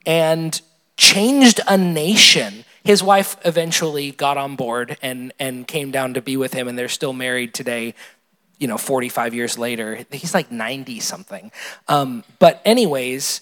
S2: and changed a nation. His wife eventually got on board and, and came down to be with him, and they're still married today, you know, 45 years later. He's like 90 something. Um, but, anyways,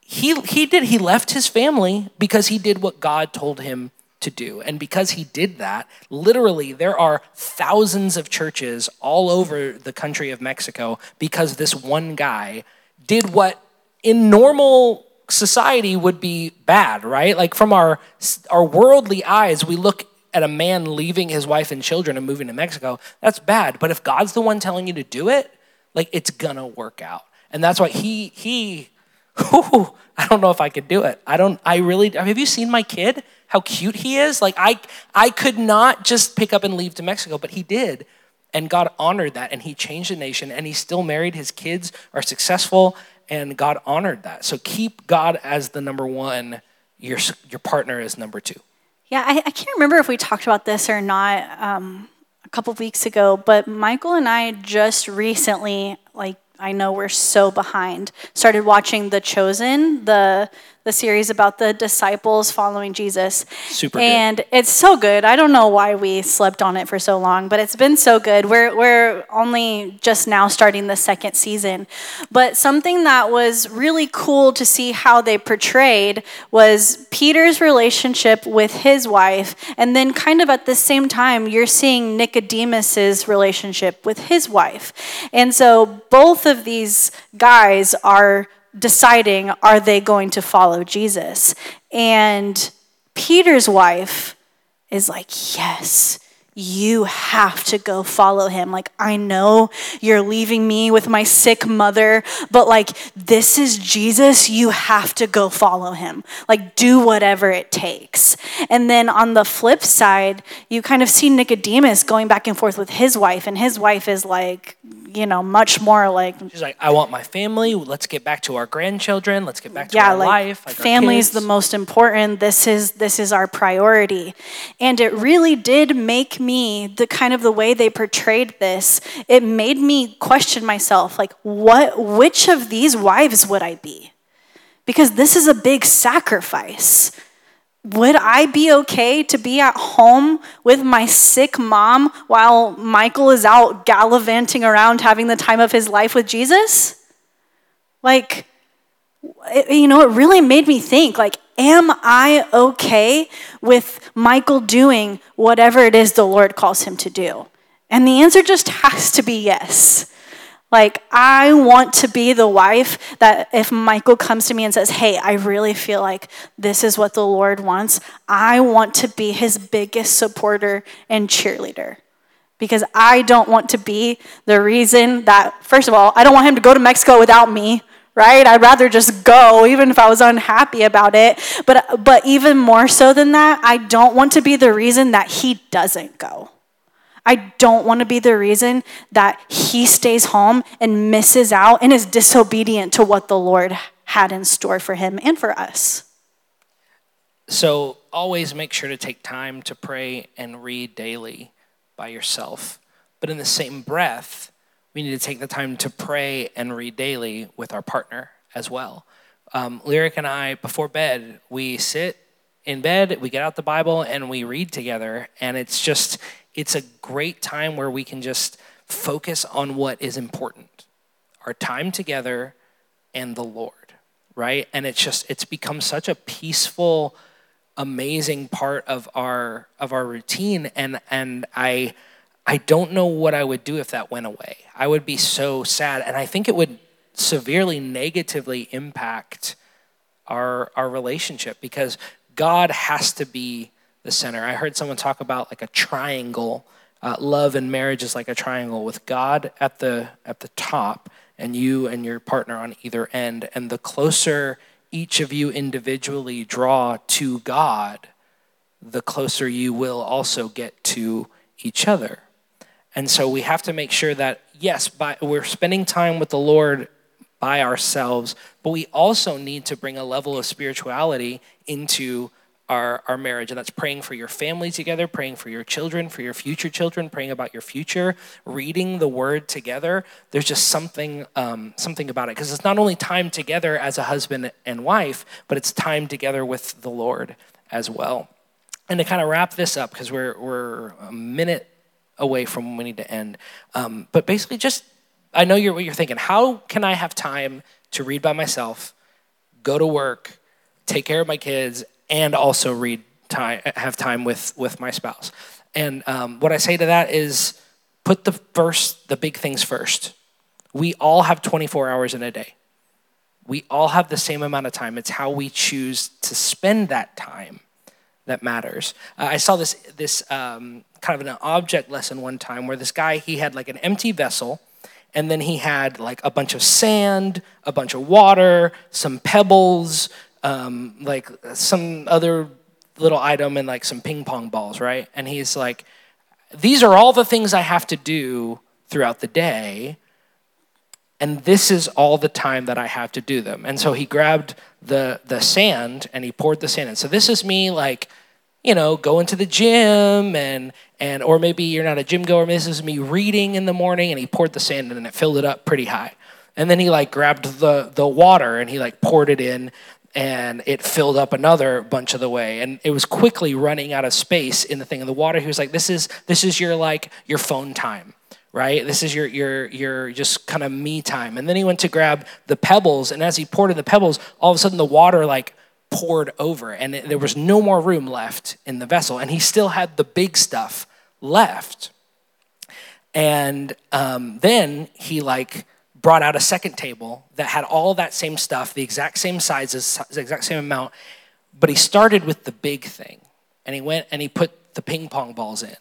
S2: he, he did, he left his family because he did what God told him to do. And because he did that, literally, there are thousands of churches all over the country of Mexico because this one guy did what in normal society would be bad, right? Like from our our worldly eyes, we look at a man leaving his wife and children and moving to Mexico. That's bad. But if God's the one telling you to do it, like it's gonna work out. And that's why he he whew, I don't know if I could do it. I don't I really have you seen my kid? How cute he is? Like I I could not just pick up and leave to Mexico, but he did. And God honored that and he changed the nation and he still married. His kids are successful and God honored that. So keep God as the number one, your, your partner is number two.
S1: Yeah, I, I can't remember if we talked about this or not um, a couple weeks ago, but Michael and I just recently, like, I know we're so behind, started watching The Chosen, the the series about the disciples following Jesus.
S2: Super
S1: and
S2: good.
S1: it's so good. I don't know why we slept on it for so long, but it's been so good. We're we're only just now starting the second season. But something that was really cool to see how they portrayed was Peter's relationship with his wife, and then kind of at the same time you're seeing Nicodemus's relationship with his wife. And so both of these guys are deciding are they going to follow Jesus. And Peter's wife is like, yes, you have to go follow him. Like, I know you're leaving me with my sick mother, but like, this is Jesus. You have to go follow him. Like, do whatever it takes. And then on the flip side, you kind of see Nicodemus going back and forth with his wife, and his wife is like, you know, much more like.
S2: She's like, I want my family. Let's get back to our grandchildren. Let's get back to yeah, our
S1: like,
S2: life.
S1: Like family is the most important. This is this is our priority, and it really did make me the kind of the way they portrayed this. It made me question myself, like, what? Which of these wives would I be? Because this is a big sacrifice would I be okay to be at home with my sick mom while Michael is out gallivanting around having the time of his life with Jesus? Like, you know, it really made me think like, am I okay with Michael doing whatever it is the Lord calls him to do? And the answer just has to be yes. Like, I want to be the wife that if Michael comes to me and says, Hey, I really feel like this is what the Lord wants, I want to be his biggest supporter and cheerleader. Because I don't want to be the reason that, first of all, I don't want him to go to Mexico without me, right? I'd rather just go, even if I was unhappy about it. But, but even more so than that, I don't want to be the reason that he doesn't go. I don't want to be the reason that he stays home and misses out and is disobedient to what the Lord had in store for him and for us.
S2: So, always make sure to take time to pray and read daily by yourself. But in the same breath, we need to take the time to pray and read daily with our partner as well. Um, Lyric and I, before bed, we sit in bed, we get out the Bible, and we read together. And it's just, it's a great time where we can just focus on what is important our time together and the Lord, right? And it's just, it's become such a peaceful, amazing part of our of our routine and and I I don't know what I would do if that went away. I would be so sad and I think it would severely negatively impact our our relationship because God has to be the center. I heard someone talk about like a triangle. Uh, love and marriage is like a triangle with God at the at the top and you and your partner on either end. And the closer each of you individually draw to God, the closer you will also get to each other. And so we have to make sure that yes, by, we're spending time with the Lord by ourselves, but we also need to bring a level of spirituality into our, our marriage. And that's praying for your family together, praying for your children, for your future children, praying about your future, reading the word together. There's just something, um, something about it. Because it's not only time together as a husband and wife, but it's time together with the Lord as well. And to kind of wrap this up, because we're, we're a minute away from when we need to end, um, but basically just, I know you're, what you're thinking. How can I have time to read by myself, go to work, take care of my kids, and also read time, have time with, with my spouse. And um, what I say to that is put the first, the big things first. We all have 24 hours in a day. We all have the same amount of time. It's how we choose to spend that time that matters. Uh, I saw this this um, kind of an object lesson one time where this guy he had like an empty vessel, and then he had like a bunch of sand, a bunch of water, some pebbles, um, like some other little item and like some ping pong balls, right? And he's like, these are all the things I have to do throughout the day. And this is all the time that I have to do them. And so he grabbed the, the sand and he poured the sand in. So this is me like, you know, going to the gym and, and or maybe you're not a gym goer. This is me reading in the morning and he poured the sand in and it filled it up pretty high. And then he like grabbed the, the water and he like poured it in and it filled up another bunch of the way. And it was quickly running out of space in the thing in the water. He was like this is this is your like your phone time right? This is your your your just kind of me time. And then he went to grab the pebbles and as he poured in the pebbles all of a sudden the water like poured over and it, there was no more room left in the vessel. And he still had the big stuff left. And um, then he like brought out a second table that had all that same stuff, the exact same sizes, the exact same amount, but he started with the big thing. And he went and he put the ping pong balls in.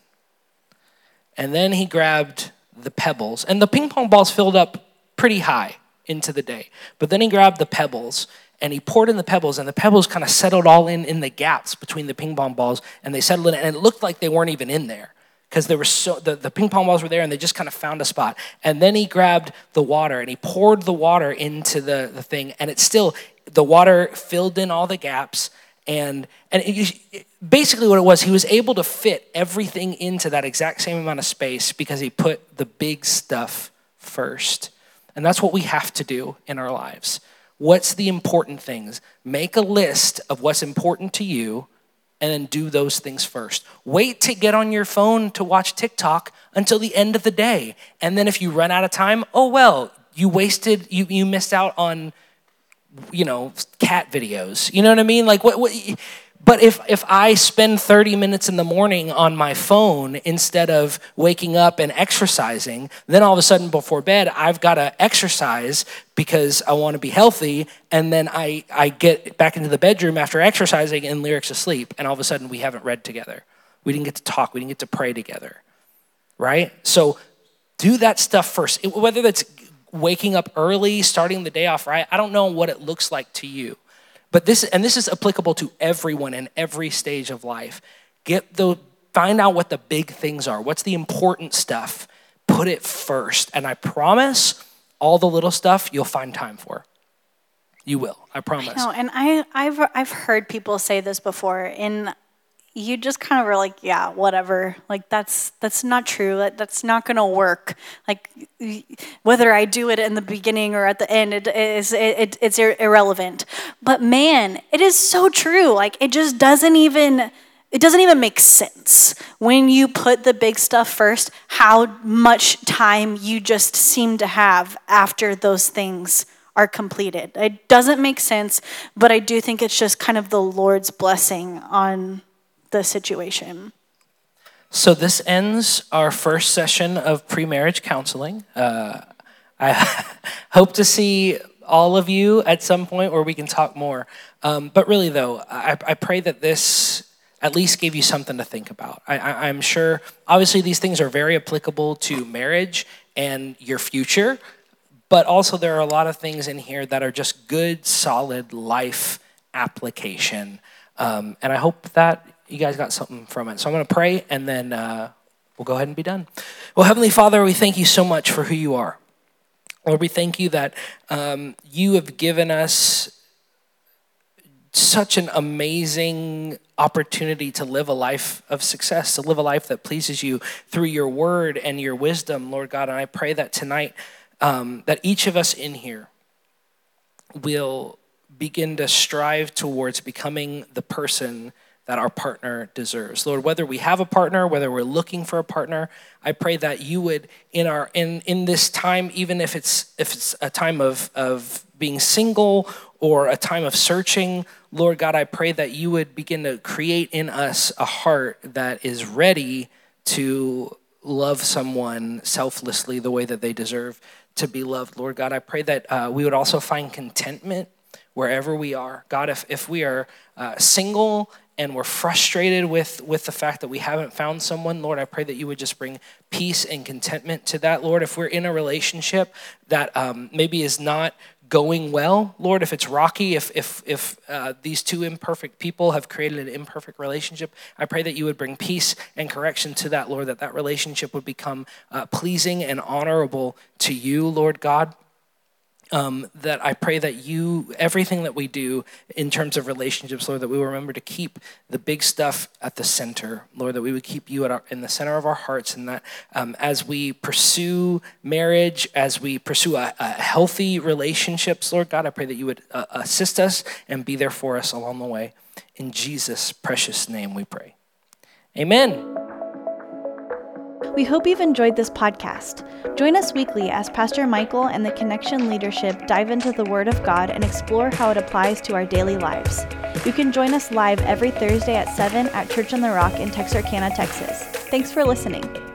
S2: And then he grabbed the pebbles, and the ping pong balls filled up pretty high into the day. But then he grabbed the pebbles and he poured in the pebbles, and the pebbles kind of settled all in in the gaps between the ping pong balls, and they settled in, and it looked like they weren't even in there because there were so the, the ping pong balls were there and they just kind of found a spot. And then he grabbed the water and he poured the water into the, the thing and it still the water filled in all the gaps and and it, basically what it was he was able to fit everything into that exact same amount of space because he put the big stuff first. And that's what we have to do in our lives. What's the important things? Make a list of what's important to you and then do those things first. Wait to get on your phone to watch TikTok until the end of the day. And then if you run out of time, oh well, you wasted, you, you missed out on, you know, cat videos. You know what I mean? Like, what, what but if, if I spend 30 minutes in the morning on my phone instead of waking up and exercising, then all of a sudden before bed, I've got to exercise because I want to be healthy. And then I, I get back into the bedroom after exercising and Lyric's asleep. And all of a sudden we haven't read together. We didn't get to talk. We didn't get to pray together. Right? So do that stuff first. Whether that's waking up early, starting the day off right, I don't know what it looks like to you. But this, and this is applicable to everyone in every stage of life. Get the, find out what the big things are. What's the important stuff? Put it first. And I promise all the little stuff you'll find time for. You will, I promise.
S1: No, and I, I've, I've heard people say this before, and you just kind of are like, yeah, whatever. Like that's that's not true. That that's not gonna work. Like whether I do it in the beginning or at the end, it is it, it, it's irrelevant. But man, it is so true. Like it just doesn't even it doesn't even make sense when you put the big stuff first. How much time you just seem to have after those things are completed. It doesn't make sense, but I do think it's just kind of the Lord's blessing on the situation.
S2: So, this ends our first session of pre marriage counseling. Uh, I hope to see all of you at some point where we can talk more. Um, but really, though, I, I, pray that this at least gave you something to think about. I, am sure, obviously, these things are very applicable to marriage and your future, but also there are a lot of things in here that are just good, solid life application. Um, and I hope that you guys got something from it. So I'm going to pray and then uh, we'll go ahead and be done. Well, Heavenly Father, we thank you so much for who you are. Lord, we thank you that um, you have given us such an amazing opportunity to live a life of success, to live a life that pleases you through your word and your wisdom, Lord God. And I pray that tonight, um, that each of us in here will begin to strive towards becoming the person that our partner deserves. Lord, whether we have a partner, whether we're looking for a partner, I pray that you would in our in in this time, even if it's if it's a time of of being single or a time of searching, Lord God, I pray that you would begin to create in us a heart that is ready to love someone selflessly the way that they deserve to be loved. Lord God, I pray that uh, we would also find contentment wherever we are. God, if, if we are uh, single and we're frustrated with, with the fact that we haven't found someone, Lord, I pray that you would just bring peace and contentment to that, Lord. If we're in a relationship that um, maybe is not going well, Lord, if it's rocky, if, if, if uh, these two imperfect people have created an imperfect relationship, I pray that you would bring peace and correction to that, Lord, that that relationship would become uh, pleasing and honorable to you, Lord God um, that I pray that you, everything that we do in terms of relationships, Lord, that we remember to keep the big stuff at the center, Lord, that we would keep you our, in the center of our hearts, and that um, as we pursue marriage, as we pursue a, a, healthy relationships, Lord God, I pray that you would uh, assist us and be there for us along the way. In Jesus' precious name we pray. Amen.
S1: We hope you've enjoyed this podcast. Join us weekly as Pastor Michael and the Connection leadership dive into the Word of God and explore how it applies to our daily lives. You can join us live every Thursday at 7 at Church on the Rock in Texarkana, Texas. Thanks for listening.